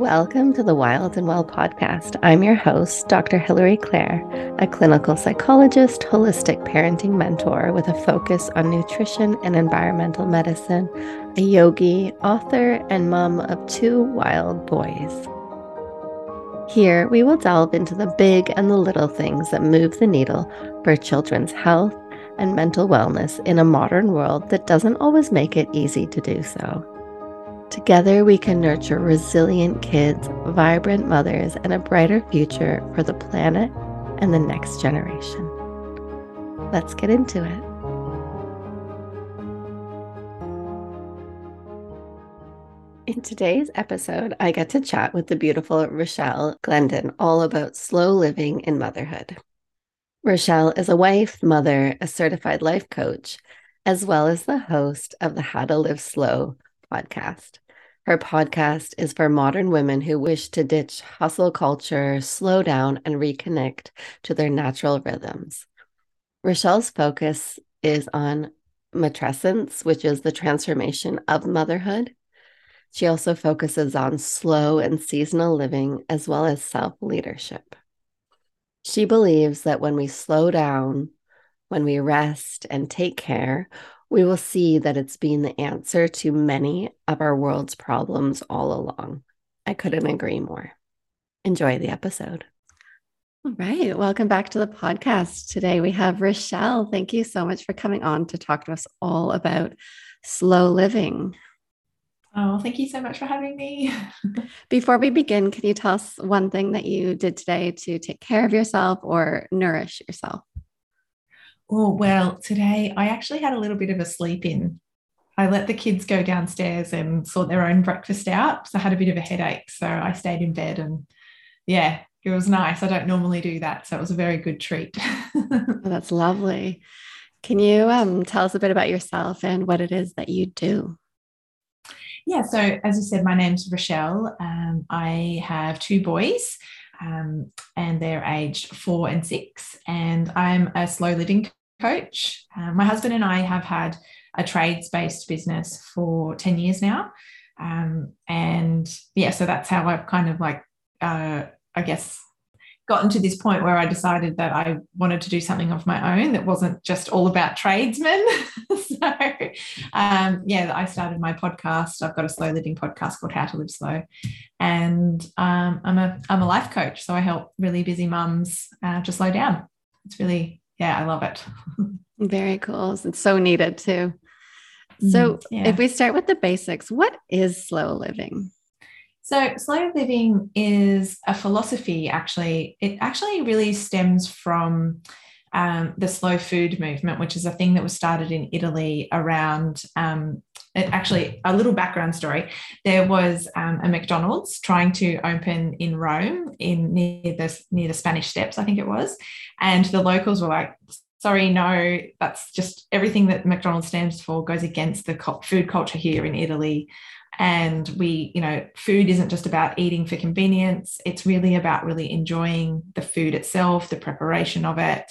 Welcome to the Wild and Well podcast. I'm your host, Dr. Hilary Clare, a clinical psychologist, holistic parenting mentor with a focus on nutrition and environmental medicine, a yogi, author, and mom of two wild boys. Here, we will delve into the big and the little things that move the needle for children's health and mental wellness in a modern world that doesn't always make it easy to do so. Together, we can nurture resilient kids, vibrant mothers, and a brighter future for the planet and the next generation. Let's get into it. In today's episode, I get to chat with the beautiful Rachelle Glendon all about slow living in motherhood. Rachelle is a wife, mother, a certified life coach, as well as the host of the How to Live Slow podcast. Her podcast is for modern women who wish to ditch hustle culture, slow down, and reconnect to their natural rhythms. Rachelle's focus is on matrescence, which is the transformation of motherhood. She also focuses on slow and seasonal living as well as self leadership. She believes that when we slow down, when we rest and take care, we will see that it's been the answer to many of our world's problems all along. I couldn't agree more. Enjoy the episode. All right. Welcome back to the podcast. Today we have Rachelle. Thank you so much for coming on to talk to us all about slow living. Oh, thank you so much for having me. Before we begin, can you tell us one thing that you did today to take care of yourself or nourish yourself? Oh, well, today I actually had a little bit of a sleep in. I let the kids go downstairs and sort their own breakfast out. So I had a bit of a headache. So I stayed in bed and yeah, it was nice. I don't normally do that. So it was a very good treat. oh, that's lovely. Can you um, tell us a bit about yourself and what it is that you do? Yeah, so as you said, my name's Rachelle. Um, I have two boys, um, and they're aged four and six, and I'm a slow living coach. Um, my husband and I have had a trades based business for 10 years now. Um, and yeah, so that's how I've kind of like, uh, I guess, gotten to this point where I decided that I wanted to do something of my own that wasn't just all about tradesmen. so, um, yeah, I started my podcast. I've got a slow living podcast called How to Live Slow, and um, I'm a I'm a life coach. So I help really busy mums uh, to slow down. It's really yeah, I love it. Very cool. It's so needed too. So, mm, yeah. if we start with the basics, what is slow living? So, slow living is a philosophy, actually. It actually really stems from um, the slow food movement, which is a thing that was started in Italy around um, it actually a little background story. There was um, a mcdonald's trying to open in rome in near the near the spanish steps i think it was. And the locals were like sorry no that's just everything that mcdonald's stands for goes against the food culture here in italy. And we you know food isn't just about eating for convenience. It's really about really enjoying the food itself the preparation of it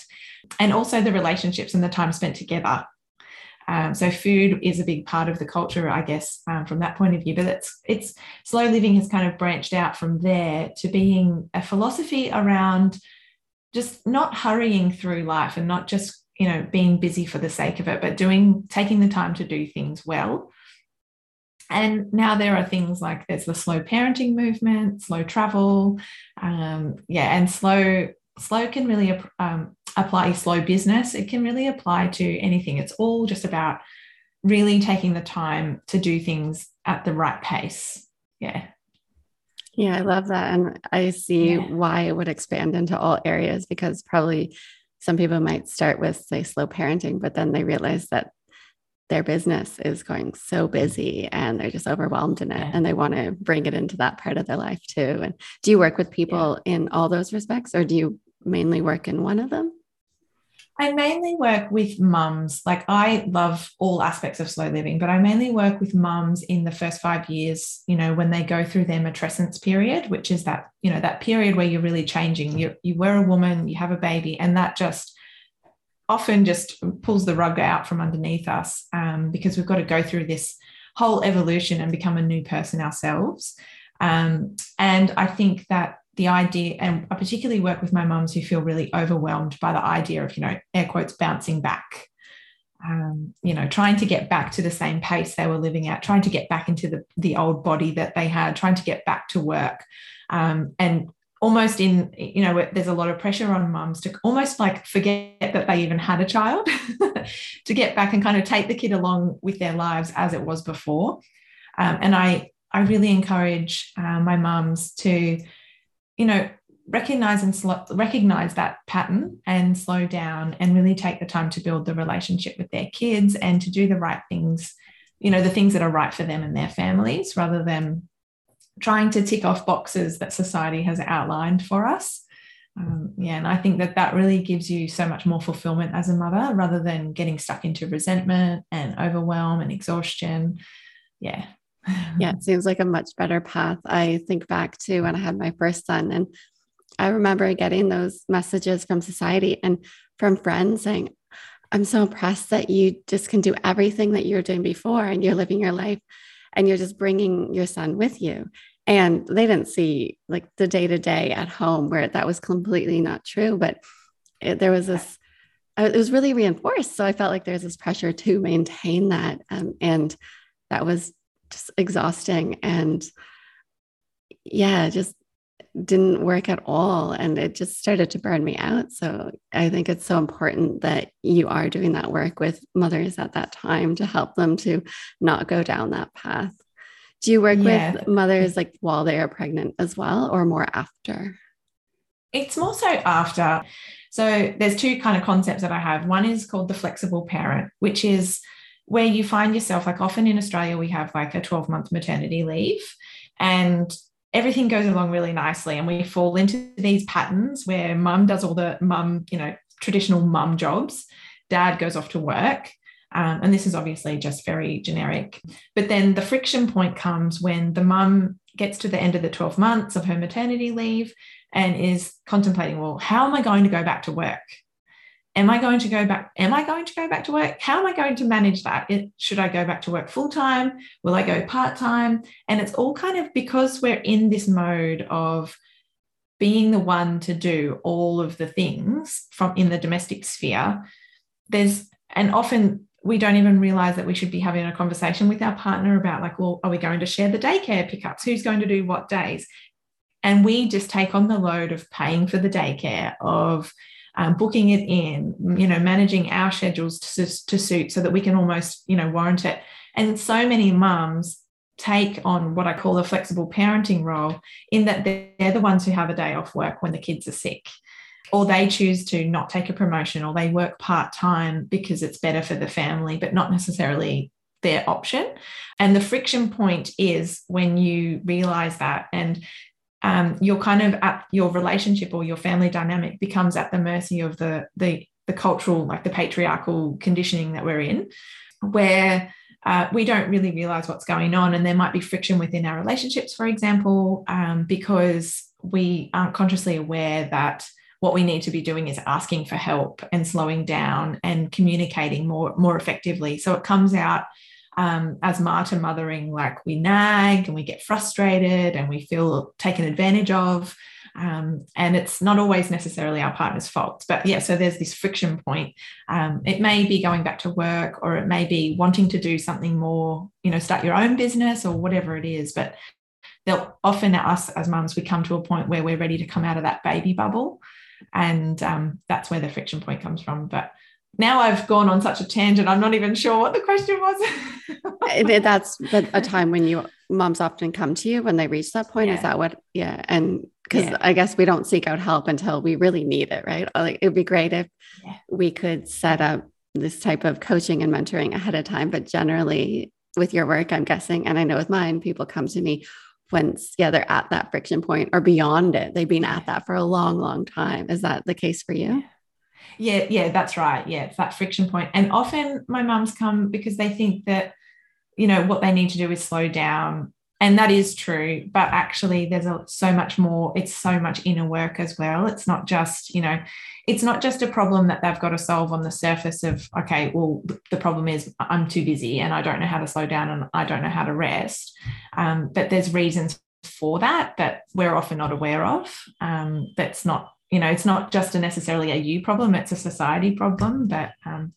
and also the relationships and the time spent together um, so food is a big part of the culture, I guess, um, from that point of view. But it's it's slow living has kind of branched out from there to being a philosophy around just not hurrying through life and not just you know being busy for the sake of it, but doing taking the time to do things well. And now there are things like there's the slow parenting movement, slow travel, um, yeah, and slow slow can really um, apply slow business, it can really apply to anything. It's all just about really taking the time to do things at the right pace. Yeah. Yeah, I love that. And I see yeah. why it would expand into all areas because probably some people might start with, say, slow parenting, but then they realize that their business is going so busy and they're just overwhelmed in it yeah. and they want to bring it into that part of their life too. And do you work with people yeah. in all those respects or do you mainly work in one of them? I mainly work with mums. Like I love all aspects of slow living, but I mainly work with mums in the first five years, you know, when they go through their matrescence period, which is that, you know, that period where you're really changing. You, you were a woman, you have a baby, and that just often just pulls the rug out from underneath us um, because we've got to go through this whole evolution and become a new person ourselves. Um, and I think that the idea, and I particularly work with my mums who feel really overwhelmed by the idea of, you know, air quotes, bouncing back. Um, you know, trying to get back to the same pace they were living at, trying to get back into the, the old body that they had, trying to get back to work. Um, and almost in, you know, there's a lot of pressure on mums to almost like forget that they even had a child, to get back and kind of take the kid along with their lives as it was before. Um, and I, I really encourage uh, my mums to you know, recognize and recognize that pattern and slow down and really take the time to build the relationship with their kids and to do the right things, you know, the things that are right for them and their families rather than trying to tick off boxes that society has outlined for us. Um, yeah, and I think that that really gives you so much more fulfillment as a mother rather than getting stuck into resentment and overwhelm and exhaustion. Yeah, yeah, it seems like a much better path. I think back to when I had my first son, and I remember getting those messages from society and from friends saying, I'm so impressed that you just can do everything that you were doing before and you're living your life and you're just bringing your son with you. And they didn't see like the day to day at home where that was completely not true, but it, there was this, uh, it was really reinforced. So I felt like there's this pressure to maintain that. Um, and that was just exhausting and yeah just didn't work at all. And it just started to burn me out. So i think it's so important that you are doing that work with mothers at that time to help them to not go down that path. Do you work yeah. with mothers like while they are pregnant as well or more after? It's more so after. So there's two kind of concepts that i have. One is called the flexible parent which is where you find yourself like often in Australia, we have like a 12 month maternity leave and everything goes along really nicely. And we fall into these patterns where mum does all the mum, you know, traditional mum jobs, dad goes off to work. Um, and this is obviously just very generic. But then the friction point comes when the mum gets to the end of the 12 months of her maternity leave and is contemplating, well, how am I going to go back to work? Am I going to go back? Am I going to go back to work? How am I going to manage that? It, should I go back to work full time? Will I go part time? And it's all kind of because we're in this mode of being the one to do all of the things from in the domestic sphere. There's and often we don't even realize that we should be having a conversation with our partner about like, well, are we going to share the daycare pickups? Who's going to do what days? And we just take on the load of paying for the daycare, of um, booking it in, you know, managing our schedules to, to suit so that we can almost, you know, warrant it. And so many mums take on what I call a flexible parenting role in that they're the ones who have a day off work when the kids are sick. Or they choose to not take a promotion or they work part time because it's better for the family, but not necessarily their option. And the friction point is when you realize that. And um, you're kind of at your relationship or your family dynamic becomes at the mercy of the the the cultural like the patriarchal conditioning that we're in where uh, we don't really realize what's going on and there might be friction within our relationships for example um, because we aren't consciously aware that what we need to be doing is asking for help and slowing down and communicating more more effectively. So it comes out um, as martyr mothering, like we nag and we get frustrated and we feel taken advantage of. Um, and it's not always necessarily our partner's fault. But yeah, so there's this friction point. Um, it may be going back to work or it may be wanting to do something more, you know, start your own business or whatever it is. But they'll often, us as mums, we come to a point where we're ready to come out of that baby bubble. And um, that's where the friction point comes from. But now I've gone on such a tangent. I'm not even sure what the question was. Eh, that's a time when your moms often come to you when they reach that point. Yeah. Is that what? Yeah. And because yeah. I guess we don't seek out help until we really need it, right? Like it'd be great if yeah. we could set up this type of coaching and mentoring ahead of time. But generally, with your work, I'm guessing, and I know with mine, people come to me once, yeah, they're at that friction point or beyond it. They've been at that for a long, long time. Is that the case for you? Yeah, yeah, that's right. Yeah, it's that friction point. And often my mums come because they think that, you know, what they need to do is slow down. And that is true. But actually, there's a, so much more, it's so much inner work as well. It's not just, you know, it's not just a problem that they've got to solve on the surface of, okay, well, the problem is I'm too busy and I don't know how to slow down and I don't know how to rest. Um, but there's reasons for that that we're often not aware of. Um, that's not, you know, it's not just a necessarily a you problem, it's a society problem. But um,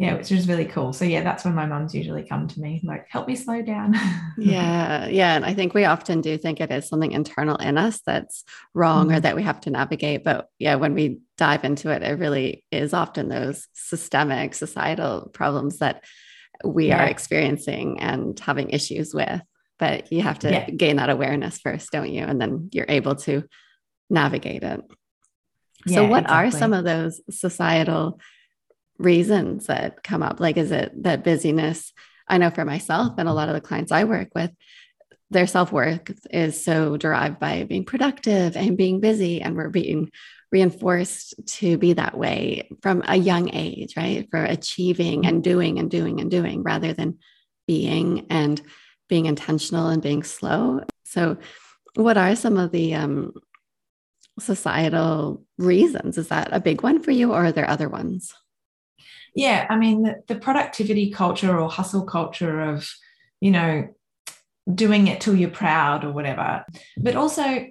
yeah, which is really cool. So yeah, that's when my mums usually come to me, like, help me slow down. yeah. Yeah. And I think we often do think it is something internal in us that's wrong mm-hmm. or that we have to navigate. But yeah, when we dive into it, it really is often those systemic societal problems that we yeah. are experiencing and having issues with. But you have to yeah. gain that awareness first, don't you? And then you're able to navigate it. So, what exactly. are some of those societal reasons that come up? Like, is it that busyness? I know for myself and a lot of the clients I work with, their self worth is so derived by being productive and being busy, and we're being reinforced to be that way from a young age, right? For achieving and doing and doing and doing rather than being and being intentional and being slow. So, what are some of the um, societal reasons? Is that a big one for you, or are there other ones? Yeah, I mean, the, the productivity culture or hustle culture of, you know, doing it till you're proud or whatever, but also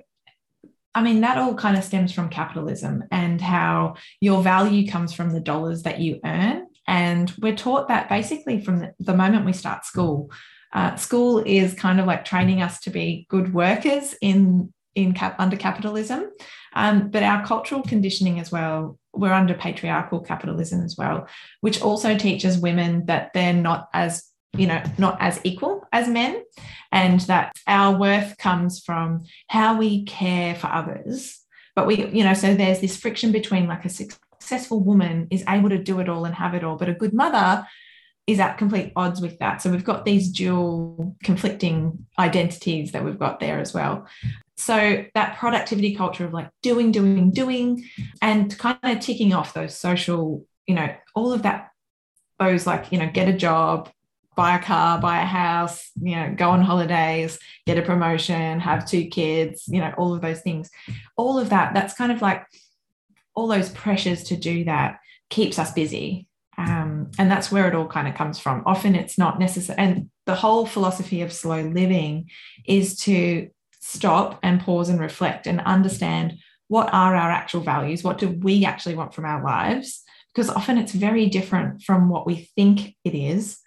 I mean, that all kind of stems from capitalism and how your value comes from the dollars that you earn. And we're taught that basically from the, the moment we start school. Uh, school is kind of like training us to be good workers in in cap under capitalism, um, but our cultural conditioning as well. We're under patriarchal capitalism as well, which also teaches women that they're not as you know not as equal as men and that our worth comes from how we care for others but we you know so there's this friction between like a successful woman is able to do it all and have it all but a good mother is at complete odds with that so we've got these dual conflicting identities that we've got there as well so that productivity culture of like doing doing doing and kind of ticking off those social you know all of that those like you know get a job buy a car, buy a house, you know, go on holidays, get a promotion, have two kids, you know, all of those things. All of that, that's kind of like all those pressures to do that keeps us busy. Um, and that's where it all kind of comes from. Often it's not necessary. And the whole philosophy of slow living is to stop and pause and reflect and understand what are our actual values? What do we actually want from our lives? Because often it's very different from what we think it is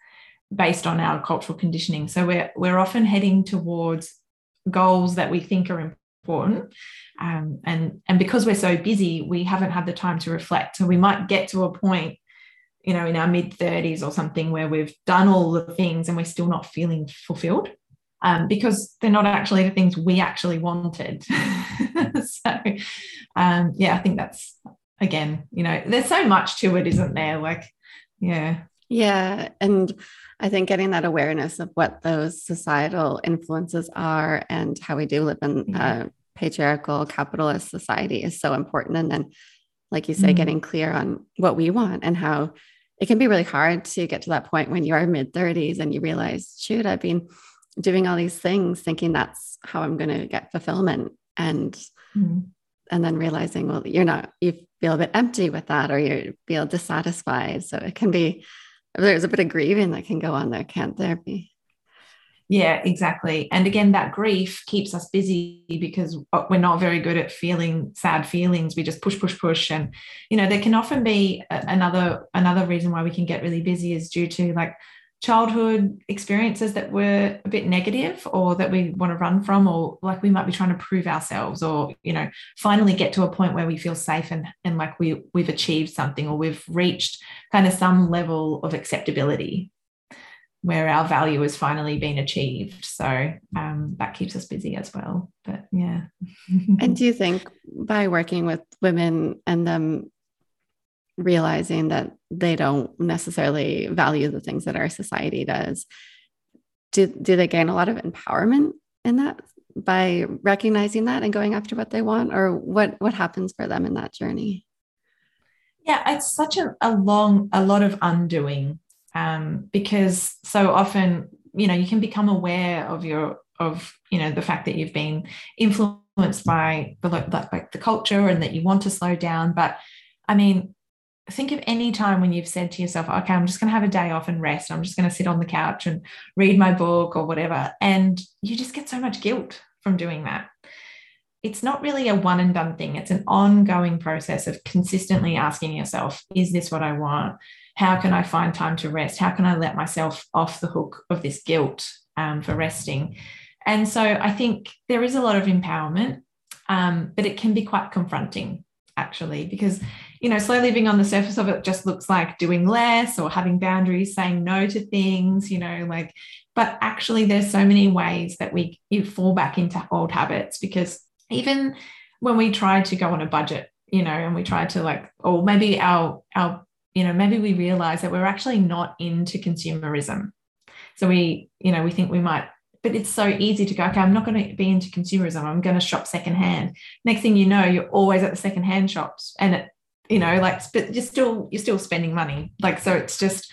based on our cultural conditioning. So we're we're often heading towards goals that we think are important. Um, and and because we're so busy, we haven't had the time to reflect. So we might get to a point, you know, in our mid 30s or something where we've done all the things and we're still not feeling fulfilled. Um, because they're not actually the things we actually wanted. so, um, yeah, I think that's again, you know, there's so much to it, isn't there? Like, yeah. Yeah. And I think getting that awareness of what those societal influences are and how we do live in mm-hmm. a patriarchal capitalist society is so important. And then, like you say, mm-hmm. getting clear on what we want and how it can be really hard to get to that point when you are mid 30s and you realize, shoot, I've been doing all these things thinking that's how I'm going to get fulfillment. And mm-hmm. and then realizing, well, you're not, you feel a bit empty with that or you feel dissatisfied. So it can be there's a bit of grieving that can go on there, can't there be? Yeah, exactly. And again, that grief keeps us busy because we're not very good at feeling sad feelings. We just push, push, push, and you know there can often be another another reason why we can get really busy is due to like childhood experiences that were a bit negative or that we want to run from or like we might be trying to prove ourselves or you know finally get to a point where we feel safe and and like we we've achieved something or we've reached kind of some level of acceptability where our value has finally been achieved. So um, that keeps us busy as well but yeah. And do you think by working with women and them realizing that they don't necessarily value the things that our society does. Do, do they gain a lot of empowerment in that by recognizing that and going after what they want? Or what what happens for them in that journey? Yeah it's such a, a long a lot of undoing um, because so often you know you can become aware of your of you know the fact that you've been influenced by the like, the culture and that you want to slow down. But i mean think of any time when you've said to yourself, okay, I'm just going to have a day off and rest. I'm just going to sit on the couch and read my book or whatever. And you just get so much guilt from doing that it's not really a one and done thing. It's an ongoing process of consistently asking yourself, is this what I want? How can I find time to rest? How can I let myself off the hook of this guilt um, for resting? And so I think there is a lot of empowerment, um, but it can be quite confronting actually, because, you know, slow living on the surface of it just looks like doing less or having boundaries, saying no to things, you know, like, but actually there's so many ways that we fall back into old habits because even when we try to go on a budget, you know, and we try to like, or maybe our our you know maybe we realize that we're actually not into consumerism. So we you know we think we might but it's so easy to go okay i'm not going to be into consumerism. I'm going to shop secondhand. Next thing you know you're always at the secondhand shops and it you know like but you're still you're still spending money like so it's just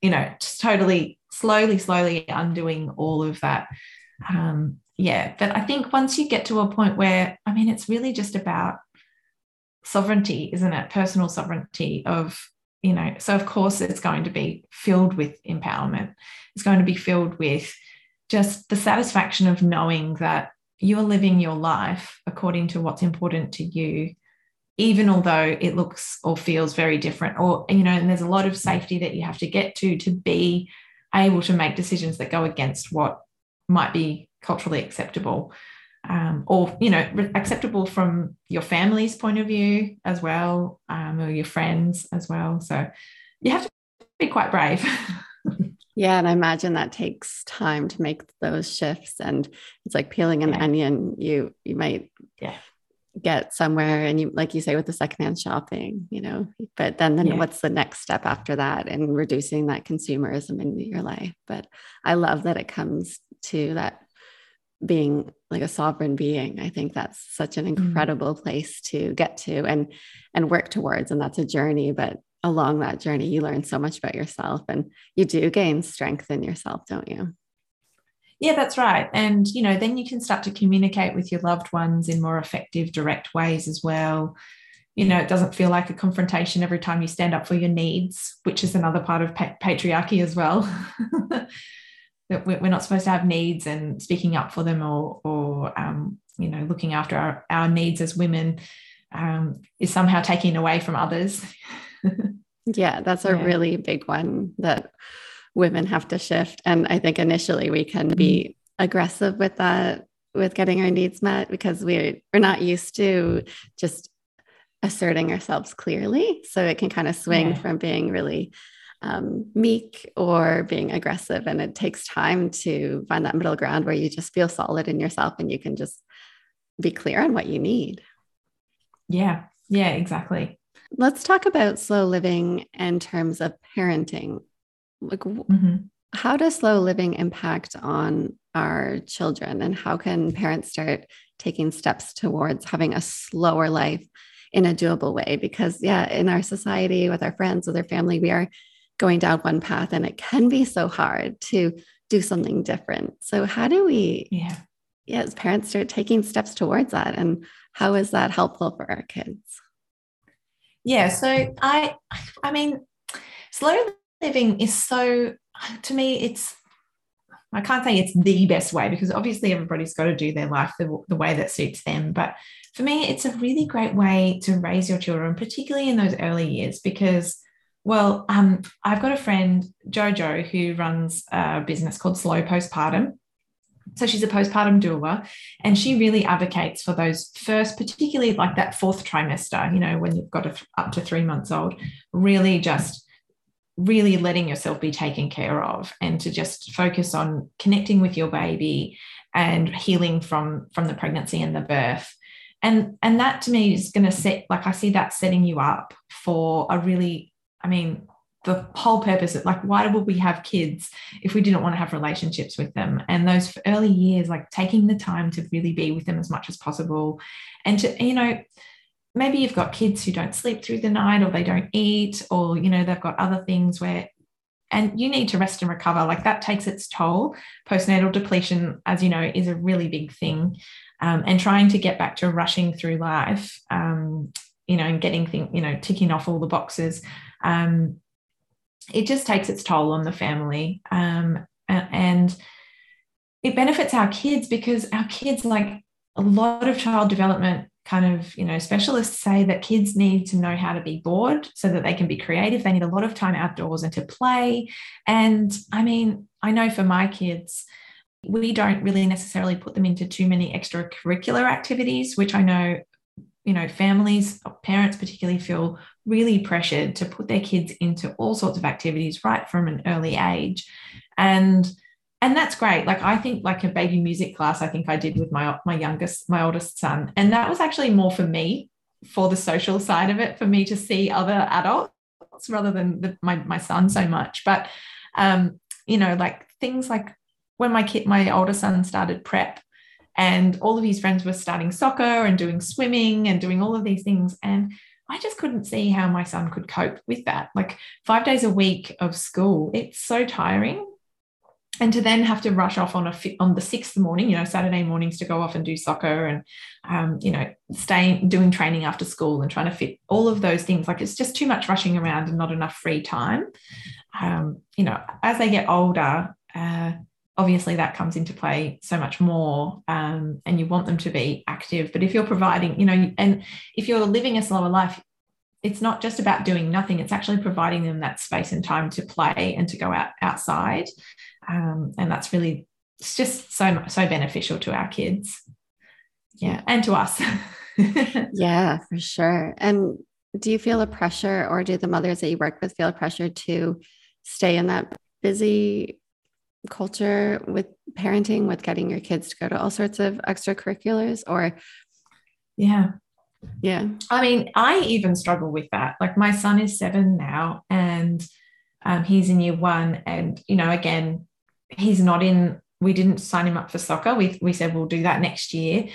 you know just totally slowly slowly undoing all of that um yeah, but I think once you get to a point where, I mean, it's really just about sovereignty, isn't it? Personal sovereignty of, you know, so of course it's going to be filled with empowerment. It's going to be filled with just the satisfaction of knowing that you're living your life according to what's important to you even although it looks or feels very different or you know and there's a lot of safety that you have to get to to be able to make decisions that go against what might be culturally acceptable um, or you know acceptable from your family's point of view as well um, or your friends as well. So you have to be quite brave. Yeah and i imagine that takes time to make those shifts and it's like peeling an yeah. onion. You you might yeah get somewhere and you like you say with the secondhand shopping you know but then then yeah. what's the next step after that and reducing that consumerism in your life but i love that it comes to that being like a sovereign being i think that's such an mm-hmm. incredible mm. place to get to and and work towards and that's a journey but along that journey you learn so much about yourself and you do gain strength in yourself don't you yeah that's right. And you know then you can start to communicate with your loved ones in more effective direct ways as well. You know it doesn't feel like a confrontation every time you stand up for your needs which is another part of pa- patriarchy as well. That we're not supposed to have needs and speaking up for them or or um, you know looking after our, our needs as women um, is somehow taking away from others. Yeah that's a yeah. really big one that women have to shift and i think initially we can be mm-hmm. aggressive with that with getting our needs met because we're we're not used to just asserting ourselves clearly so it can kind of swing yeah. from being really um, meek or being aggressive. And it takes time to find that middle ground where you just feel solid in yourself and you can just be clear on what you need. Yeah, yeah, exactly. Let's talk about slow living in terms of parenting. Like, mm-hmm. how does slow living impact on our children, and how can parents start taking steps towards having a slower life in a doable way? Because, yeah, in our society, with our friends, with our family, we are going down one path and it can be so hard to do something different. So how do we yeah. yeah as parents start taking steps towards that? And how is that helpful for our kids? Yeah so i i mean slow living is so to me it's i can't say it's the best way because obviously everybody's got to do their life the, the way that suits them but for me it's a really great way to raise your children particularly in those early years because well, um, I've got a friend, Jojo, who runs a business called Slow Postpartum. So she's a postpartum doula, and she really advocates for those first, particularly like that fourth trimester, you know, when you've got a, up to three months old, really just really letting yourself be taken care of and to just focus on connecting with your baby and healing from from the pregnancy and the birth and and that to me is going to set like i see that setting you up for a really I mean, the whole purpose of like, why would we have kids if we didn't want to have relationships with them? And those early years, like taking the time to really be with them as much as possible. And to, you know, maybe you've got kids who don't sleep through the night or they don't eat, or, you know, they've got other things where, and you need to rest and recover. Like that takes its toll. Postnatal depletion, as you know, is a really big thing. Um, and trying to get back to rushing through life, um, you know, and getting things, you know, ticking off all the boxes um, it just takes its toll on the family. Um, and it benefits our kids because our kids like a lot of child development kind of you know specialists say that kids need to know how to be bored so that they can be creative. They need a lot of time outdoors and to play. And i mean i know for my kids we don't really necessarily put them into too many extracurricular activities which i know you know families parents particularly feel really pressured to put their kids into all sorts of activities right from an early age. And and that's great. Like i think like a baby music class i think i did with my my youngest my oldest son. And that was actually more for me for the social side of it for me to see other adults rather than the, my my son so much. But um you know like things like when my kid my older son started prep and all of his friends were starting soccer and doing swimming and doing all of these things. And I just couldn't see how my son could cope with that. Like five days a week of school, it's so tiring and to then have to rush off on a on the sixth morning, you know, Saturday mornings to go off and do soccer and um, you know, staying doing training after school and trying to fit all of those things. Like it's just too much rushing around and not enough free time. Um, you know, as they get older, uh, obviously that comes into play so much more, um, and you want them to be active. But if you're providing, you know, and if you're living a slower life, it's not just about doing nothing it's actually providing them that space and time to play and to go out outside. Um, and that's really it's just so so beneficial to our kids. Yeah and to us. Yeah for sure. And do you feel a pressure or do the mothers that you work with feel a pressure to stay in that busy culture with parenting with getting your kids to go to all sorts of extracurriculars or? Yeah yeah. I mean i even struggle with that. Like my son is seven now and um, he's in year one and you know again he's not in we didn't sign him up for soccer. We, we said we'll do that next year.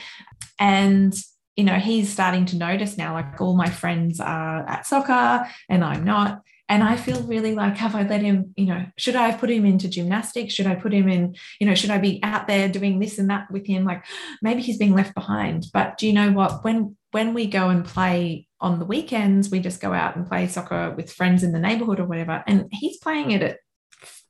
And you know he's starting to notice now like all my friends are at soccer and i'm not. And i feel really like have i let him you know should i have put him into gymnastics? Should i put him in you know should i be out there doing this and that with him? Like maybe he's being left behind. But do you know what? When when we go and play on the weekends we just go out and play soccer with friends in the neighborhood or whatever and he's playing it at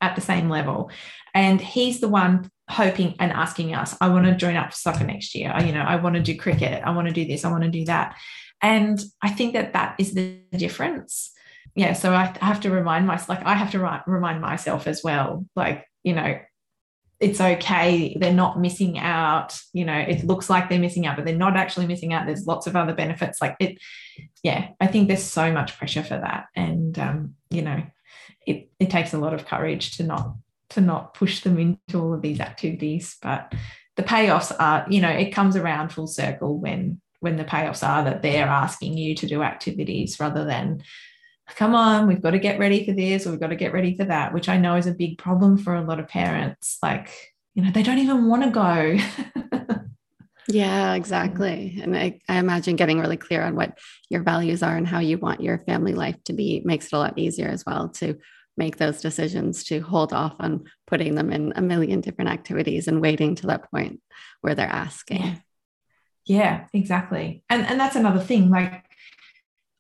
at the same level. And he's the one hoping and asking us, I want to join up for soccer next year. You know, I want to do cricket. I want to do this. I want to do that. And I think that that is the difference. Yeah. So I have to remind myself, like, I have to remind myself as well, like, you know, it's okay. They're not missing out. You know, it looks like they're missing out, but they're not actually missing out. There's lots of other benefits. Like it, yeah, I think there's so much pressure for that. And, um, you know, it, it takes a lot of courage to not to not push them into all of these activities but the payoffs are you know it comes around full circle when when the payoffs are that they're asking you to do activities rather than come on we've got to get ready for this or we've got to get ready for that which i know is a big problem for a lot of parents like you know they don't even want to go yeah exactly and I, I imagine getting really clear on what your values are and how you want your family life to be makes it a lot easier as well to make those decisions to hold off on putting them in a million different activities and waiting to that point where they're asking. Yeah, yeah exactly. And and that's another thing. Like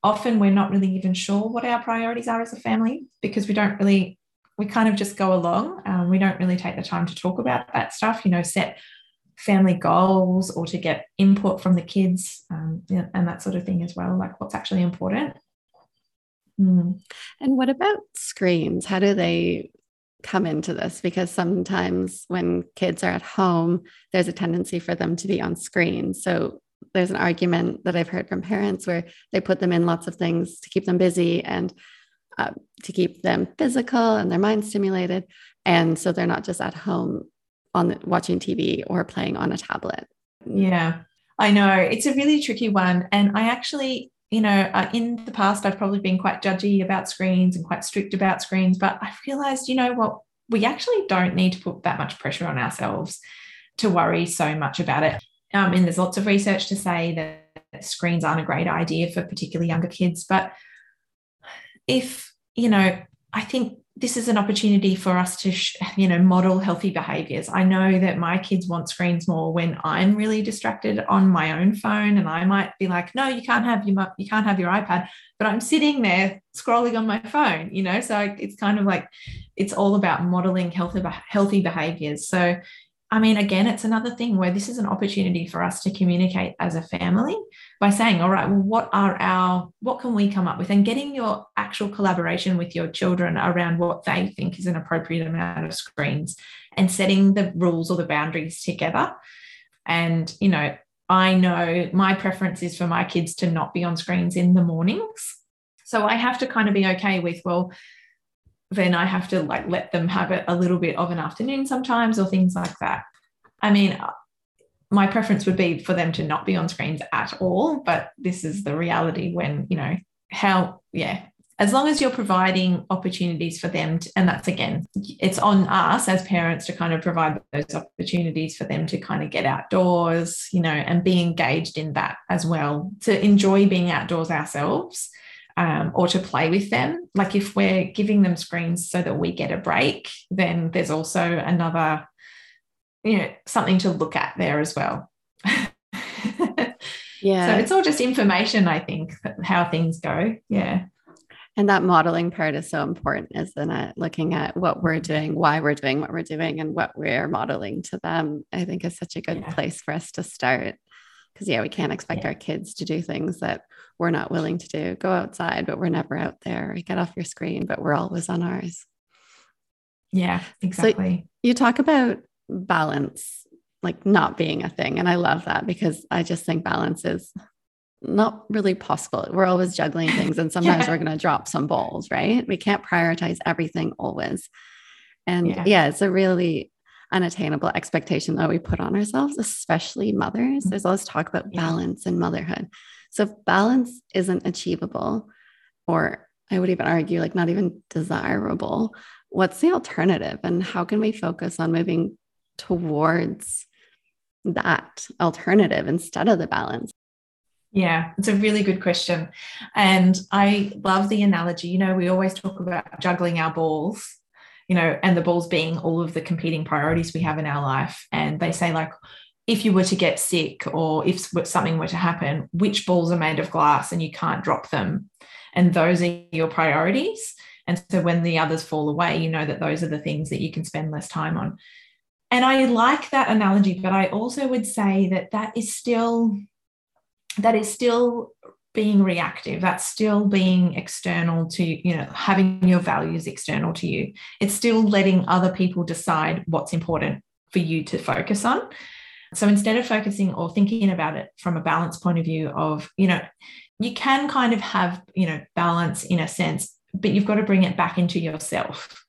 often we're not really even sure what our priorities are as a family because we don't really we kind of just go along. Um, we don't really take the time to talk about that stuff. You know, set family goals or to get input from the kids um, and that sort of thing as well. Like what's actually important. Mm. And what about screens? How do they come into this? Because sometimes when kids are at home, there's a tendency for them to be on screen. So there's an argument that I've heard from parents where they put them in lots of things to keep them busy and uh, to keep them physical and their mind stimulated. And so they're not just at home on watching TV or playing on a tablet. Yeah, I know. It's a really tricky one. And I actually you know, uh, in the past, I've probably been quite judgy about screens and quite strict about screens, but I've realized, you know what, we actually don't need to put that much pressure on ourselves to worry so much about it. Um, and there's lots of research to say that screens aren't a great idea for particularly younger kids. But if, you know, I think this is an opportunity for us to you know model healthy behaviors. I know that my kids want screens more when i'm really distracted on my own phone and i might be like no you can't have your you can't have your ipad but i'm sitting there scrolling on my phone you know? So it's kind of like it's all about modeling healthy healthy behaviors. So I mean, again, it's another thing where this is an opportunity for us to communicate as a family by saying, all right, well, what are our, what can we come up with? And getting your actual collaboration with your children around what they think is an appropriate amount of screens and setting the rules or the boundaries together. And, you know, I know my preference is for my kids to not be on screens in the mornings. So I have to kind of be okay with, well, then I have to like let them have it a little bit of an afternoon sometimes or things like that. I mean, uh, my preference would be for them to not be on screens at all, but this is the reality when, you know, how, yeah, as long as you're providing opportunities for them to, and that's again it's on us as parents to kind of provide those opportunities for them to kind of get outdoors you know and be engaged in that as well to enjoy being outdoors ourselves um, or to play with them. Like if we're giving them screens so that we get a break, then there's also another, you know, something to look at there as well. yeah. So it's all just information, I think, how things go. Yeah. And that modeling part is so important, isn't it? Looking at what we're doing, why we're doing what we're doing, and what we're modeling to them, I think is such a good yeah. place for us to start because yeah we can't expect yeah. our kids to do things that we're not willing to do go outside but we're never out there get off your screen but we're always on ours yeah exactly so you talk about balance like not being a thing and i love that because i just think balance is not really possible we're always juggling things and sometimes yeah. we're going to drop some balls right we can't prioritize everything always and yeah. yeah it's a really unattainable expectation that we put on ourselves, especially mothers. Mm-hmm. There's always talk about balance in motherhood. So if balance isn't achievable, or I would even argue like not even desirable, what's the alternative? And how can we focus on moving towards that alternative instead of the balance? Yeah, it's a really good question. And I love the analogy. You know, we always talk about juggling our balls you know, and the balls being all of the competing priorities we have in our life. And they say, like, if you were to get sick or if something were to happen, which balls are made of glass and you can't drop them? And those are your priorities. And so when the others fall away, you know that those are the things that you can spend less time on. And I like that analogy, but I also would say that that is still that is still being reactive that's still being external to you know having your values external to you it's still letting other people decide what's important for you to focus on so instead of focusing or thinking about it from a balance point of view of you know you can kind of have you know balance in a sense but you've got to bring it back into yourself.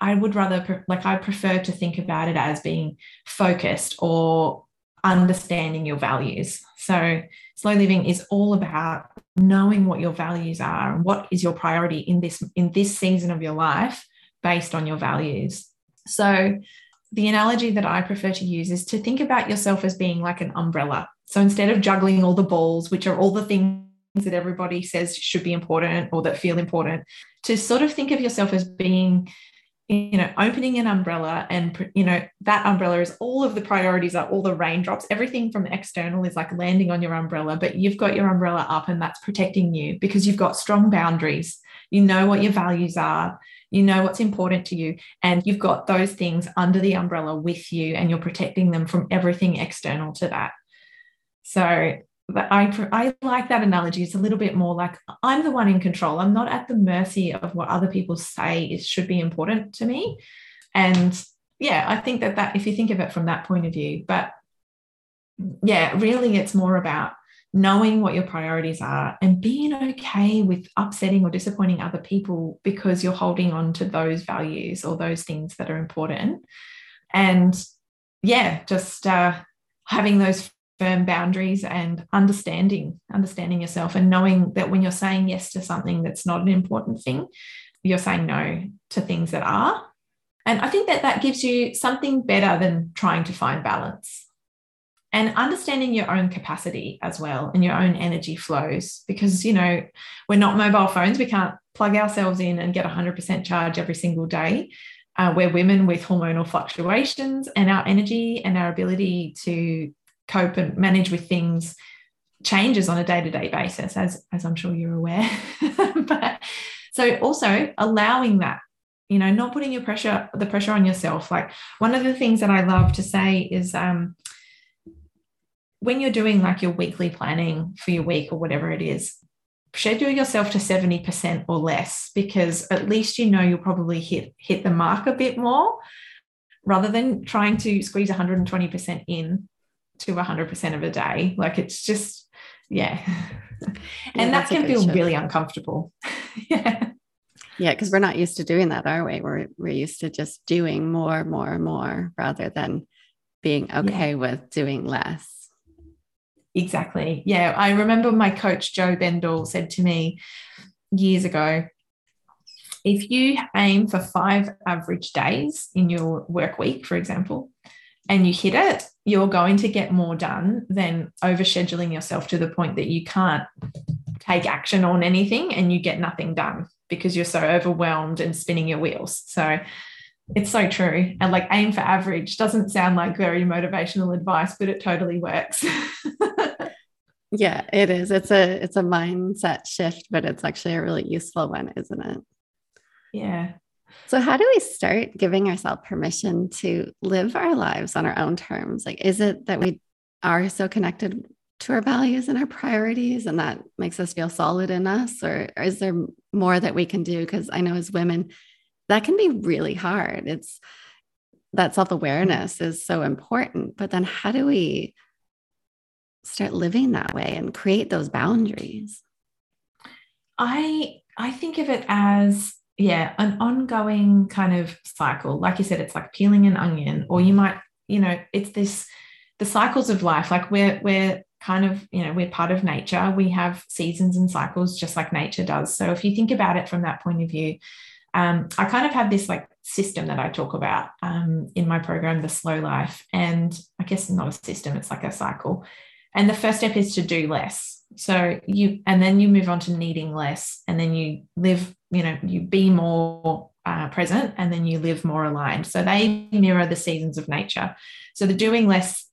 I would rather like i prefer to think about it as being focused or understanding your values. So slow living is all about knowing what your values are and what is your priority in this in this season of your life based on your values. So the analogy that i prefer to use is to think about yourself as being like an umbrella. So instead of juggling all the balls which are all the things that everybody says should be important or that feel important to sort of think of yourself as being you know opening an umbrella and you know that umbrella is all of the priorities are all the raindrops. Everything from external is like landing on your umbrella but you've got your umbrella up and that's protecting you because you've got strong boundaries. You know what your values are you know what's important to you and you've got those things under the umbrella with you and you're protecting them from everything external to that so but I, I like that analogy. It's a little bit more like I'm the one in control. I'm not at the mercy of what other people say is should be important to me. And yeah, I think that that if you think of it from that point of view, but yeah, really it's more about knowing what your priorities are and being okay with upsetting or disappointing other people because you're holding on to those values or those things that are important. And yeah, just uh, having those firm boundaries and understanding understanding yourself and knowing that when you're saying yes to something that's not an important thing you're saying no to things that are and i think that that gives you something better than trying to find balance and understanding your own capacity as well and your own energy flows because you know we're not mobile phones. We can't plug ourselves in and get 100% charge every single day. Uh, we're women with hormonal fluctuations and our energy and our ability to cope and manage with things changes on a day-to-day basis as as i'm sure you're aware. But so also allowing that you know not putting your pressure the pressure on yourself. Like one of the things that i love to say is um when you're doing like your weekly planning for your week or whatever it is schedule yourself to 70% or less because at least you know you'll probably hit hit the mark a bit more rather than trying to squeeze 120% in to 100% of a day. Like it's just yeah, yeah and that can feel shift. really uncomfortable. Yeah. Yeah because we're not used to doing that are we? We're, we're used to just doing more more more rather than being okay yeah. with doing less Exactly. Yeah. I remember my coach, Joe Bendel, said to me years ago if you aim for five average days in your work week, for example, and you hit it, you're going to get more done than overscheduling yourself to the point that you can't take action on anything and you get nothing done because you're so overwhelmed and spinning your wheels. So it's so true. And like aim for average doesn't sound like very motivational advice, but it totally works. yeah, it is. It's a it's a mindset shift, but it's actually a really useful one, isn't it? Yeah. So how do we start giving ourselves permission to live our lives on our own terms? Like is it that we are so connected to our values and our priorities and that makes us feel solid in us or, or is there more that we can do because I know as women that can be really hard. It's that self awareness is so important. But then how do we start living that way and create those boundaries? I I think of it as yeah, an ongoing kind of cycle. Like you said, it's like peeling an onion, or you might, you know, it's this the cycles of life. Like we're we're kind of, you know, we're part of nature. We have seasons and cycles just like nature does. So if you think about it from that point of view, um, I kind of have this like system that I talk about um, in my program, The Slow Life. And I guess not a system, it's like a cycle. And the first step is to do less. So you, and then you move on to needing less. And then you live, you know, you be more uh, present and then you live more aligned. So they mirror the seasons of nature. So the doing less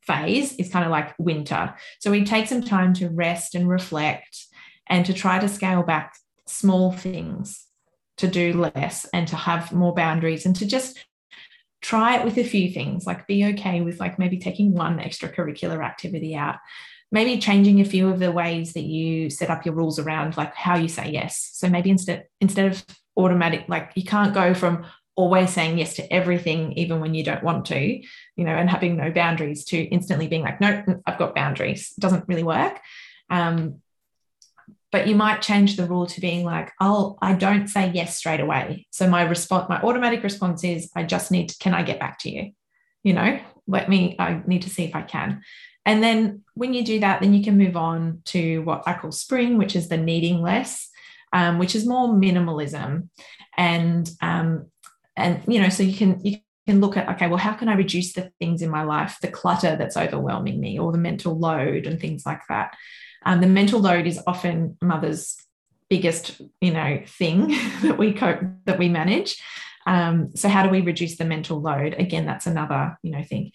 phase is kind of like winter. So we take some time to rest and reflect and to try to scale back small things to do less and to have more boundaries and to just try it with a few things like be okay with like maybe taking one extracurricular activity out maybe changing a few of the ways that you set up your rules around like how you say yes. So maybe instead instead of automatic like you can't go from always saying yes to everything even when you don't want to you know and having no boundaries to instantly being like no i've got boundaries. It doesn't really work. Um, but you might change the rule to being like i'll i don't say yes straight away. So my response my automatic response is i just need to, can i get back to you? You know let me i need to see if i can. And then when you do that then you can move on to what i call spring which is the needing less um, which is more minimalism. And um, and you know so you can you can look at okay well how can i reduce the things in my life the clutter that's overwhelming me or the mental load and things like that um, the mental load is often mother's biggest, you know, thing that we cope that we manage. Um, so how do we reduce the mental load? Again, that's another, you know, thing.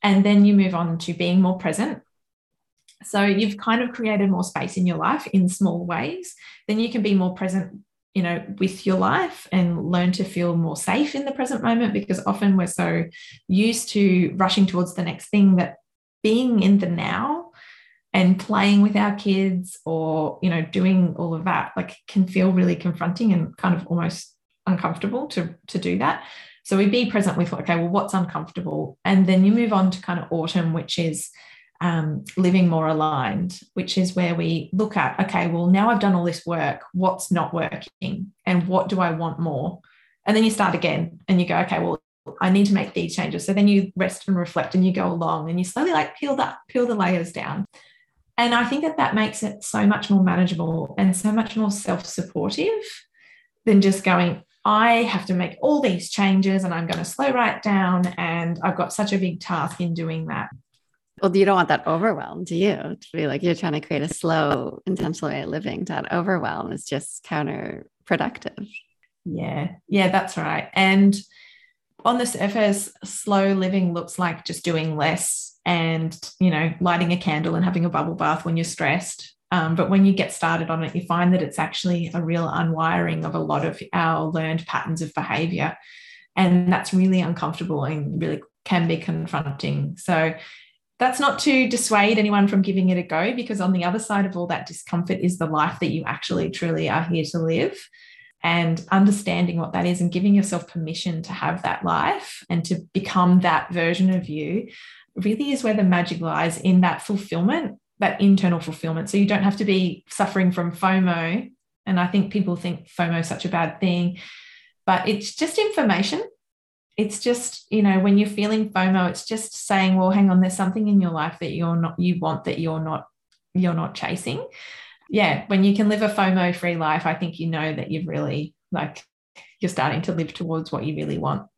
And then you move on to being more present. So you've kind of created more space in your life in small ways. Then you can be more present you know with your life and learn to feel more safe in the present moment because often we're so used to rushing towards the next thing that being in the now and playing with our kids or you know doing all of that like can feel really confronting and kind of almost uncomfortable to to do that so we be present with okay well what's uncomfortable and then you move on to kind of autumn which is um, living more aligned which is where we look at okay well now i've done all this work what's not working and what do i want more and then you start again and you go okay well I need to make these changes. So then you rest and reflect and you go along and you slowly like peel that, peel the layers down. And I think that that makes it so much more manageable and so much more self supportive than just going, I have to make all these changes and I'm going to slow right down. And I've got such a big task in doing that. Well, you don't want that overwhelm, do you? To be like you're trying to create a slow, intentional way of living. That overwhelm is just counterproductive. Yeah, yeah, that's right. And on the surface, slow living looks like just doing less and you know lighting a candle and having a bubble bath when you're stressed Um, but when you get started on it, you find that it's actually a real unwiring of a lot of our learned patterns of behavior. And that's really uncomfortable and really can be confronting. So that's not to dissuade anyone from giving it a go, because on the other side of all that discomfort is the life that you actually truly are here to live. And understanding what that is and giving yourself permission to have that life and to become that version of you really is where the magic lies in that fulfillment, that internal fulfillment. So you don't have to be suffering from FOMO. And I think people think FOMO is such a bad thing, but it's just information. It's just, you know, when you're feeling FOMO, it's just saying, well, hang on, there's something in your life that you're not, you want that you're not, you're not chasing. Yeah. When you can live a FOMO free life, I think you know that you've really like you're starting to live towards what you really want.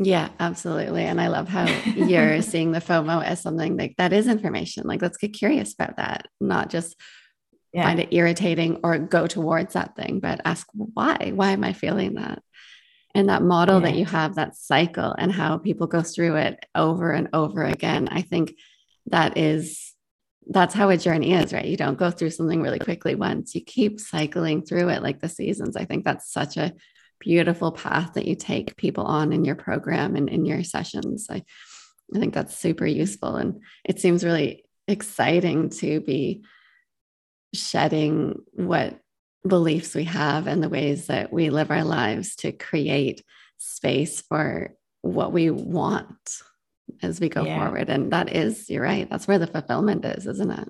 Yeah, absolutely. And I love how you're seeing the FOMO as something like that is information. Like, let's get curious about that, not just yeah. find it irritating or go towards that thing, but ask why? Why am I feeling that? And that model yeah. that you have, that cycle, and how people go through it over and over again. I think that is that's how a journey is, right? You don't go through something really quickly once, you keep cycling through it like the seasons. I think that's such a beautiful path that you take people on in your program and in your sessions. I, I think that's super useful. And it seems really exciting to be shedding what beliefs we have and the ways that we live our lives to create space for what we want as we go yeah. forward. And that is, you're right, that's where the fulfillment is, isn't it?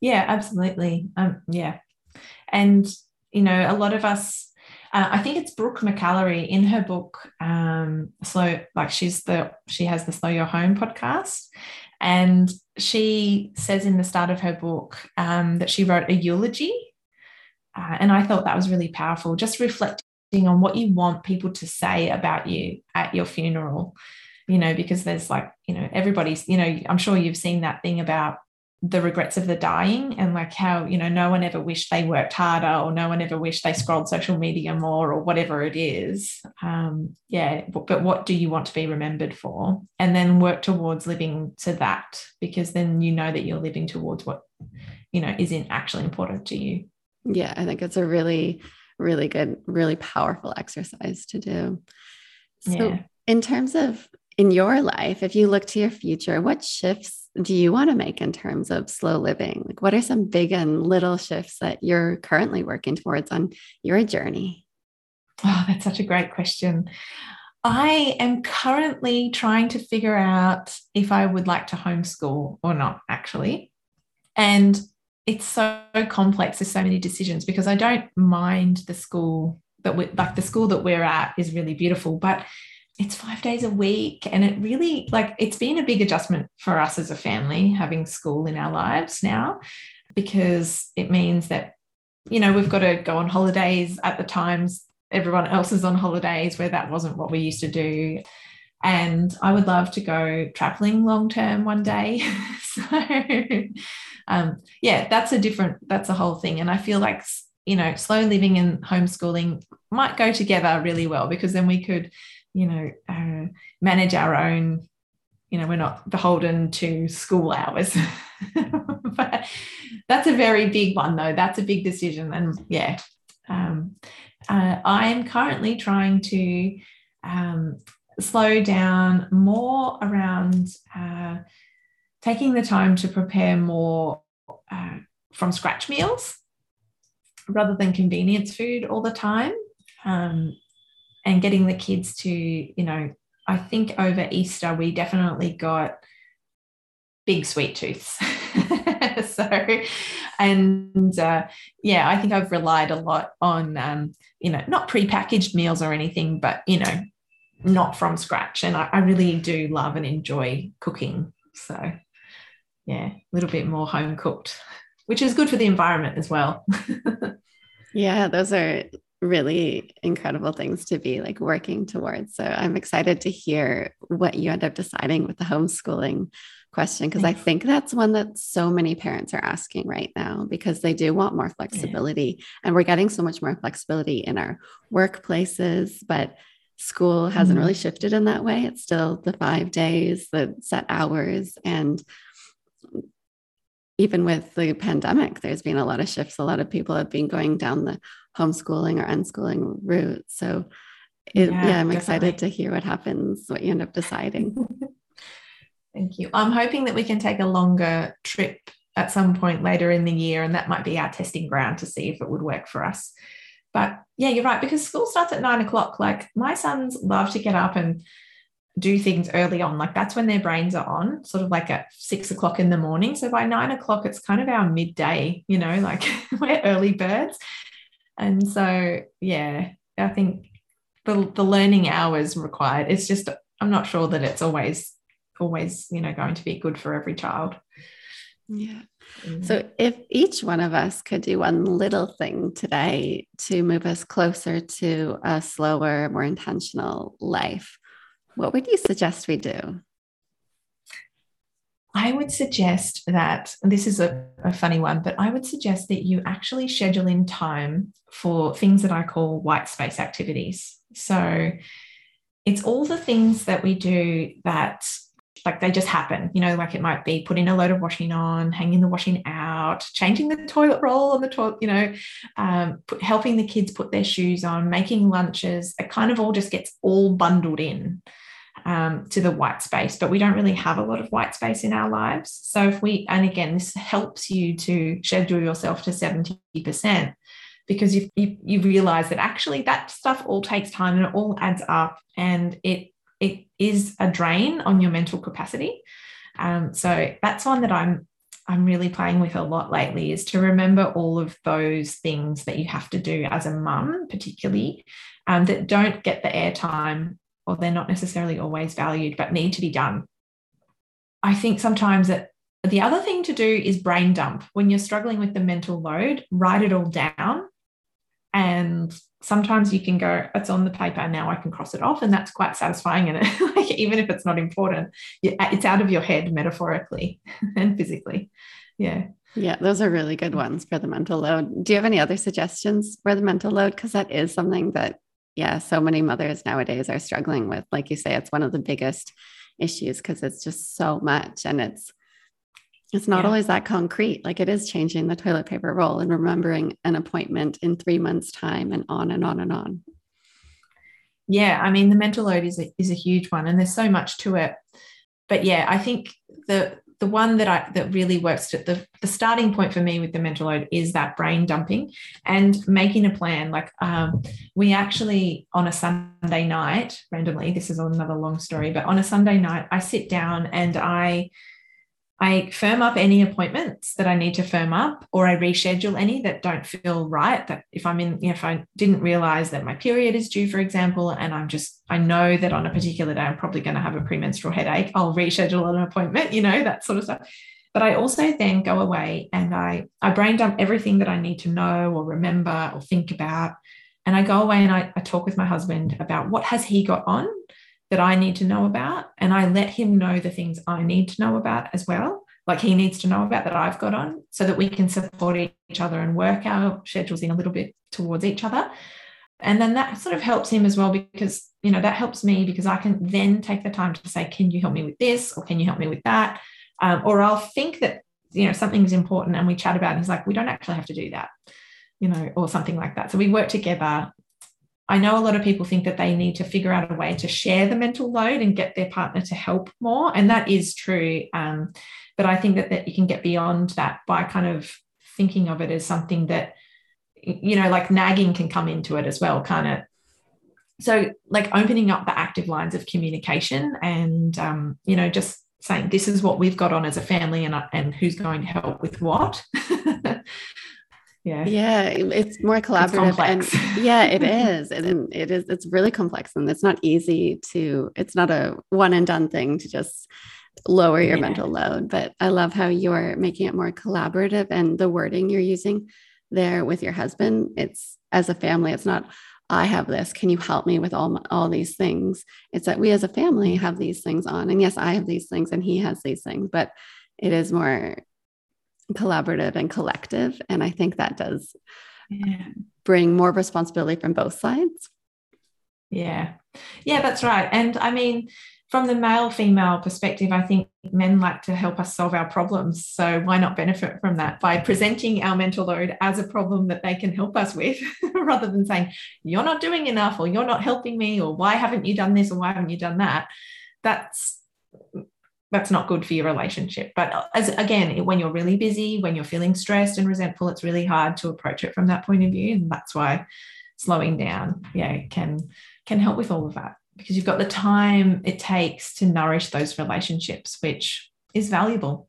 Yeah, absolutely. Um, yeah. And, you know, a lot of us uh, I think it's Brooke McAlary in her book, um, Slow, like she's the, she has the Slow Your Home podcast. And she says in the start of her book um, that she wrote a eulogy. Uh, and I thought that was really powerful, just reflecting on what you want people to say about you at your funeral, you know, because there's like, you know, everybody's, you know, I'm sure you've seen that thing about the regrets of the dying and like how you know no one ever wished they worked harder or no one ever wished they scrolled social media more or whatever it is. Um yeah but, but what do you want to be remembered for? And then work towards living to that because then you know that you're living towards what you know isn't actually important to you. Yeah i think it's a really really good really powerful exercise to do. So yeah. in terms of in your life if you look to your future what shifts do you want to make in terms of slow living? Like, what are some big and little shifts that you're currently working towards on your journey? Oh, that's such a great question. I am currently trying to figure out if I would like to homeschool or not, actually. And it's so complex. There's so many decisions because I don't mind the school that we like the school that we're at is really beautiful, but it's five days a week and it really like it's been a big adjustment for us as a family having school in our lives now because it means that you know we've got to go on holidays at the times everyone else is on holidays where that wasn't what we used to do. And i would love to go traveling long term one day. So um, yeah that's a different that's a whole thing. And i feel like you know slow living and homeschooling might go together really well because then we could you know, uh, manage our own, you know, we're not beholden to school hours. but that's a very big one, though. That's a big decision. And yeah, um, uh, I am currently trying to um, slow down more around uh, taking the time to prepare more uh, from scratch meals rather than convenience food all the time. Um, and getting the kids to, you know, I think over Easter we definitely got big sweet tooths. so, and uh, yeah, I think I've relied a lot on, um, you know, not pre-packaged meals or anything, but you know, not from scratch. And I, I really do love and enjoy cooking. So, yeah, a little bit more home cooked, which is good for the environment as well. yeah, those are really incredible things to be like working towards. So I'm excited to hear what you end up deciding with the homeschooling question because I think that's one that so many parents are asking right now because they do want more flexibility yeah. and we're getting so much more flexibility in our workplaces but school hasn't mm-hmm. really shifted in that way it's still the 5 days the set hours and even with the pandemic, there's been a lot of shifts. A lot of people have been going down the homeschooling or unschooling route. So, it, yeah, yeah, I'm definitely. excited to hear what happens, what you end up deciding. Thank you. I'm hoping that we can take a longer trip at some point later in the year, and that might be our testing ground to see if it would work for us. But yeah, you're right, because school starts at nine o'clock. Like my sons love to get up and do things early on. Like that's when their brains are on, sort of like at six o'clock in the morning. So by nine o'clock, it's kind of our midday, you know, like we're early birds. And so, yeah, I think the, the learning hours required, it's just, I'm not sure that it's always, always, you know, going to be good for every child. Yeah. Mm. So, if each one of us could do one little thing today to move us closer to a slower, more intentional life, what would you suggest we do? I would suggest that this is a, a, funny one, but I would suggest that you actually schedule in time for things that I call white space activities. So it's all the things that we do that like they just happen, you know, like it might be putting a load of washing on, hanging the washing out, changing the toilet roll on the toilet, you know, um, put, helping the kids put their shoes on, making lunches. It kind of all just gets all bundled in um, to the white space, but we don't really have a lot of white space in our lives. So if we, and again, this helps you to schedule yourself to 70% because you, you, you realize that actually that stuff all takes time and it all adds up and it, it is a drain on your mental capacity. Um, so that's one that I'm I'm really playing with a lot lately is to remember all of those things that you have to do as a mum, particularly um, that don't get the airtime or they're not necessarily always valued, but need to be done. I think sometimes that the other thing to do is brain dump. When you're struggling with the mental load, write it all down. And sometimes you can go, it's on the paper, now I can cross it off. And that's quite satisfying. And like, even if it's not important, uh, it's out of your head metaphorically and physically. Yeah. Yeah, those are really good ones for the mental load. Do you have any other suggestions for the mental load? Because that is something that yeah, so many mothers nowadays are struggling with. Like you say, it's one of the biggest issues because it's just so much and it's it's not yeah. always that concrete. Like it is changing the toilet paper roll and remembering an appointment in three months' time and on and on and on. Yeah, I mean the mental load is a, is a huge one, and there's so much to it. But yeah, I think the the one that I that really works the, the starting point for me with the mental load is that brain dumping and making a plan. Like um, we actually on a Sunday night, randomly, this is another long story, but on a Sunday night, I sit down and I I firm up any appointments that I need to firm up, or I reschedule any that don't feel right. That if I'm in, you know, if I didn't realize that my period is due, for example, and I'm just, I know that on a particular day I'm probably going to have a premenstrual headache, I'll reschedule an appointment, you know, that sort of stuff. But I also then go away and I, I brain dump everything that I need to know or remember or think about. And I go away and I, I talk with my husband about what has he got on that I need to know about. And I let him know the things I need to know about as well. Like he needs to know about that I've got on so that we can support each other and work our schedules in a little bit towards each other. And then that sort of helps him as well because, you know, that helps me because I can then take the time to say, can you help me with this? Or can you help me with that? Um, or I'll think that, you know, something's important and we chat about it. And he's like, we don't actually have to do that, you know, or something like that. So we work together I know a lot of people think that they need to figure out a way to share the mental load and get their partner to help more. And that is true. Um, but I think that, that you can get beyond that by kind of thinking of it as something that, you know, like nagging can come into it as well, can't it? So, like opening up the active lines of communication and, um, you know, just saying, this is what we've got on as a family and, and who's going to help with what. yeah. Yeah it's more collaborative it's and yeah it is and it is it's really complex and it's not easy to it's not a one and done thing to just lower your yeah. mental load but i love how you're making it more collaborative and the wording you're using there with your husband it's as a family it's not i have this can you help me with all my, all these things? It's that we as a family have these things on and yes i have these things and he has these things but it is more collaborative and collective. And I think that does yeah. bring more responsibility from both sides. Yeah. Yeah, that's right. And I mean, from the male female perspective, I think men like to help us solve our problems. So why not benefit from that by presenting our mental load as a problem that they can help us with rather than saying, you're not doing enough or you're not helping me or why haven't you done this or why haven't you done that? That's that's not good for your relationship. But uh, as again, when you're really busy, when you're feeling stressed and resentful, it's really hard to approach it from that point of view. And that's why slowing down, yeah, can can help with all of that because you've got the time it takes to nourish those relationships, which is valuable.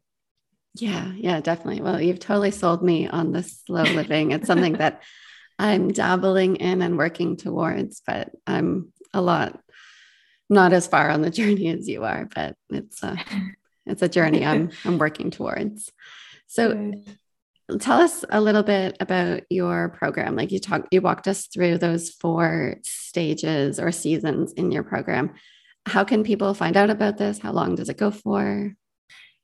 Yeah, yeah, definitely. Well, you've totally sold me on the slow living. It's something that I'm dabbling in and working towards, but I'm a lot not as far on the journey as you are, but it's a it's a journey I'm I'm working towards. So Good. tell us a little bit about your program. Like you talked, you walked us through those four stages or seasons in your program. How can people find out about this? How long does it go for?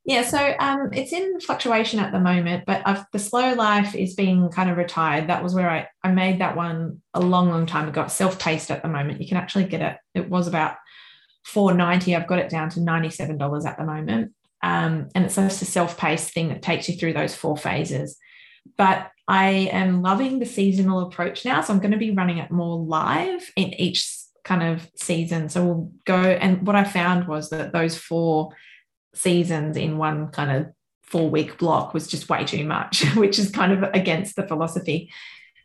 Yeah, so um, it's in fluctuation at the moment, but I've, the slow life is being kind of retired. That was where I, I made that one a long, long time ago. Self paced at the moment. You can actually get it. It was about 490 I've got it down to $97 at the moment. Um, and it's just a self-paced thing that takes you through those four phases. But I am loving the seasonal approach now. So I'm going to be running it more live in each kind of season. So we'll go and what I found was that those four seasons in one kind of four week block was just way too much, which is kind of against the philosophy.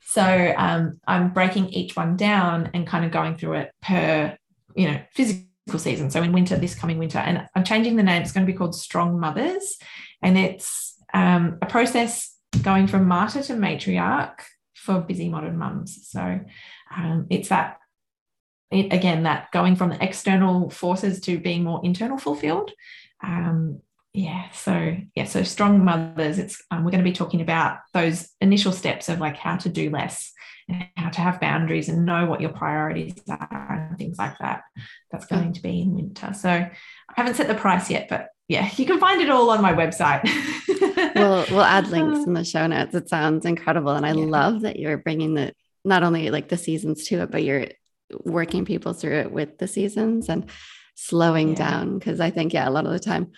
So um, I'm breaking each one down and kind of going through it per, you know, physical season. So in winter, this coming winter, and I'm changing the name. It's going to be called Strong Mothers, and it's um, a process going from martyr to matriarch for busy modern mums. So um, it's that it, again that going from the external forces to being more internal fulfilled. Um, yeah, so yeah, so strong mothers. It's um, we're going to be talking about those initial steps of like how to do less and how to have boundaries and know what your priorities are and things like that. That's going to be in winter. So I haven't set the price yet, but yeah, you can find it all on my website. we'll we'll add links in the show notes. It sounds incredible, and I yeah. love that you're bringing the not only like the seasons to it, but you're working people through it with the seasons and slowing yeah. down. Because I think yeah, a lot of the time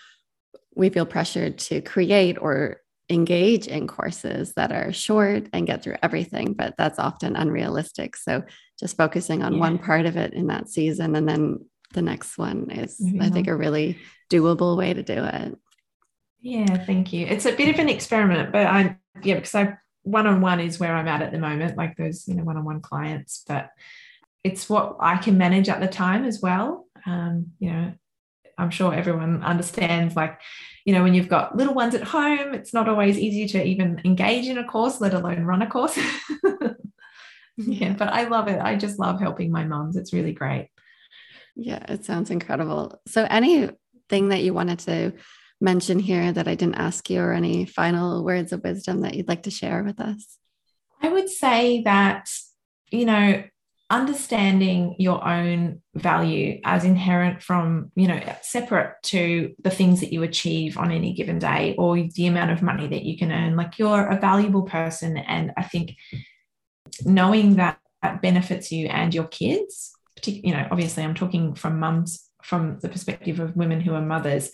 we feel pressured to create or engage in courses that are short and get through everything, but that's often unrealistic. So just focusing on yeah. one part of it in that season and then the next one is, I think, a really doable way to do it. Yeah, thank you. It's a bit of an experiment, but I, yeah, because I one on one is where I'm at at the moment, like those, you know, one on one clients, but it's what I can manage at the time as well. Um, you know, I'm sure everyone understands like, you know, when you've got little ones at home, it's not always easy to even engage in a course, let alone run a course. yeah, but I love it. I just love helping my moms. It's really great. Yeah, it sounds incredible. So, anything that you wanted to mention here that I didn't ask you, or any final words of wisdom that you'd like to share with us? I would say that, you know, understanding your own value as inherent from you know separate to the things that you achieve on any given day or the amount of money that you can earn. Like you're a valuable person and i think knowing that benefits you and your kids particularly, you know obviously i'm talking from mums from the perspective of women who are mothers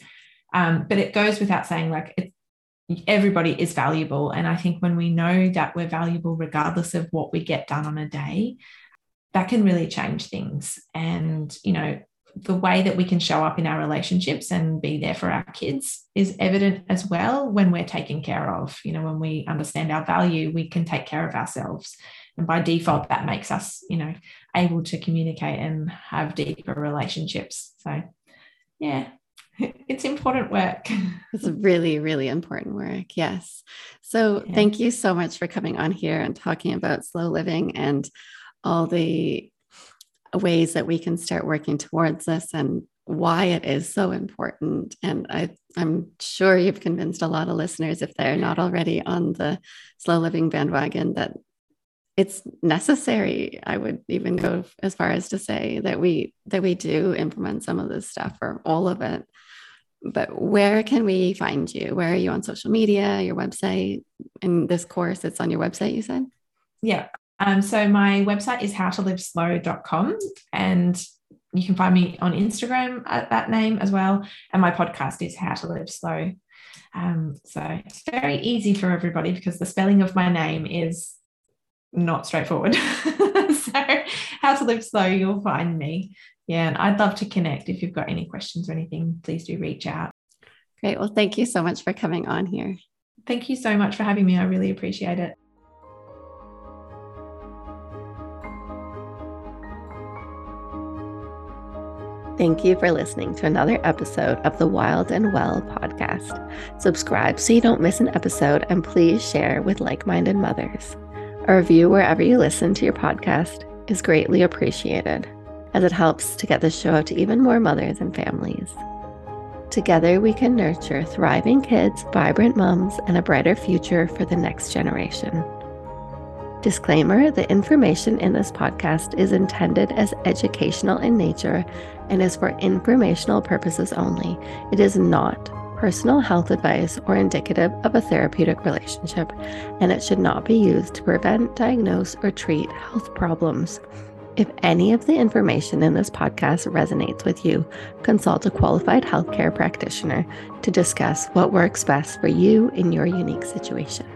um, but it goes without saying like everybody is valuable. And i think when we know that we're valuable regardless of what we get done on a day that can really change things. And, you know, the way that we can show up in our relationships and be there for our kids is evident as well when we're taken care of. You know, when we understand our value, we can take care of ourselves. And by default, that makes us, you know, able to communicate and have deeper relationships. So, yeah, it's important work. It's really, really important work. Yes. So, yeah. thank you so much for coming on here and talking about slow living and all the ways that we can start working towards this and why it is so important. And I, I'm sure you've convinced a lot of listeners, if they're not already on the slow living bandwagon, that it's necessary. I would even go as far as to say that we that we do implement some of this stuff or all of it. But where can we find you? Where are you on social media, your website? In this course, it's on your website, you said? Yeah, um, so my website is howtoliveslow.com and you can find me on Instagram at that name as well. And my podcast is How to Live Slow. Um, so it's very easy for everybody because the spelling of my name is not straightforward. so, How to Live Slow, you'll find me. Yeah, and I'd love to connect. If you've got any questions or anything, please do reach out. Great. Well, thank you so much for coming on here. Thank you so much for having me. I really appreciate it. Thank you for listening to another episode of the Wild and Well podcast. Subscribe so you don't miss an episode and please share with like minded mothers. A review wherever you listen to your podcast is greatly appreciated as it helps to get the show out to even more mothers and families. Together, we can nurture thriving kids, vibrant moms, and a brighter future for the next generation. Disclaimer the information in this podcast is intended as educational in nature and is for informational purposes only. It is not personal health advice or indicative of a therapeutic relationship, and it should not be used to prevent, diagnose, or treat health problems. If any of the information in this podcast resonates with you, consult a qualified healthcare practitioner to discuss what works best for you in your unique situation.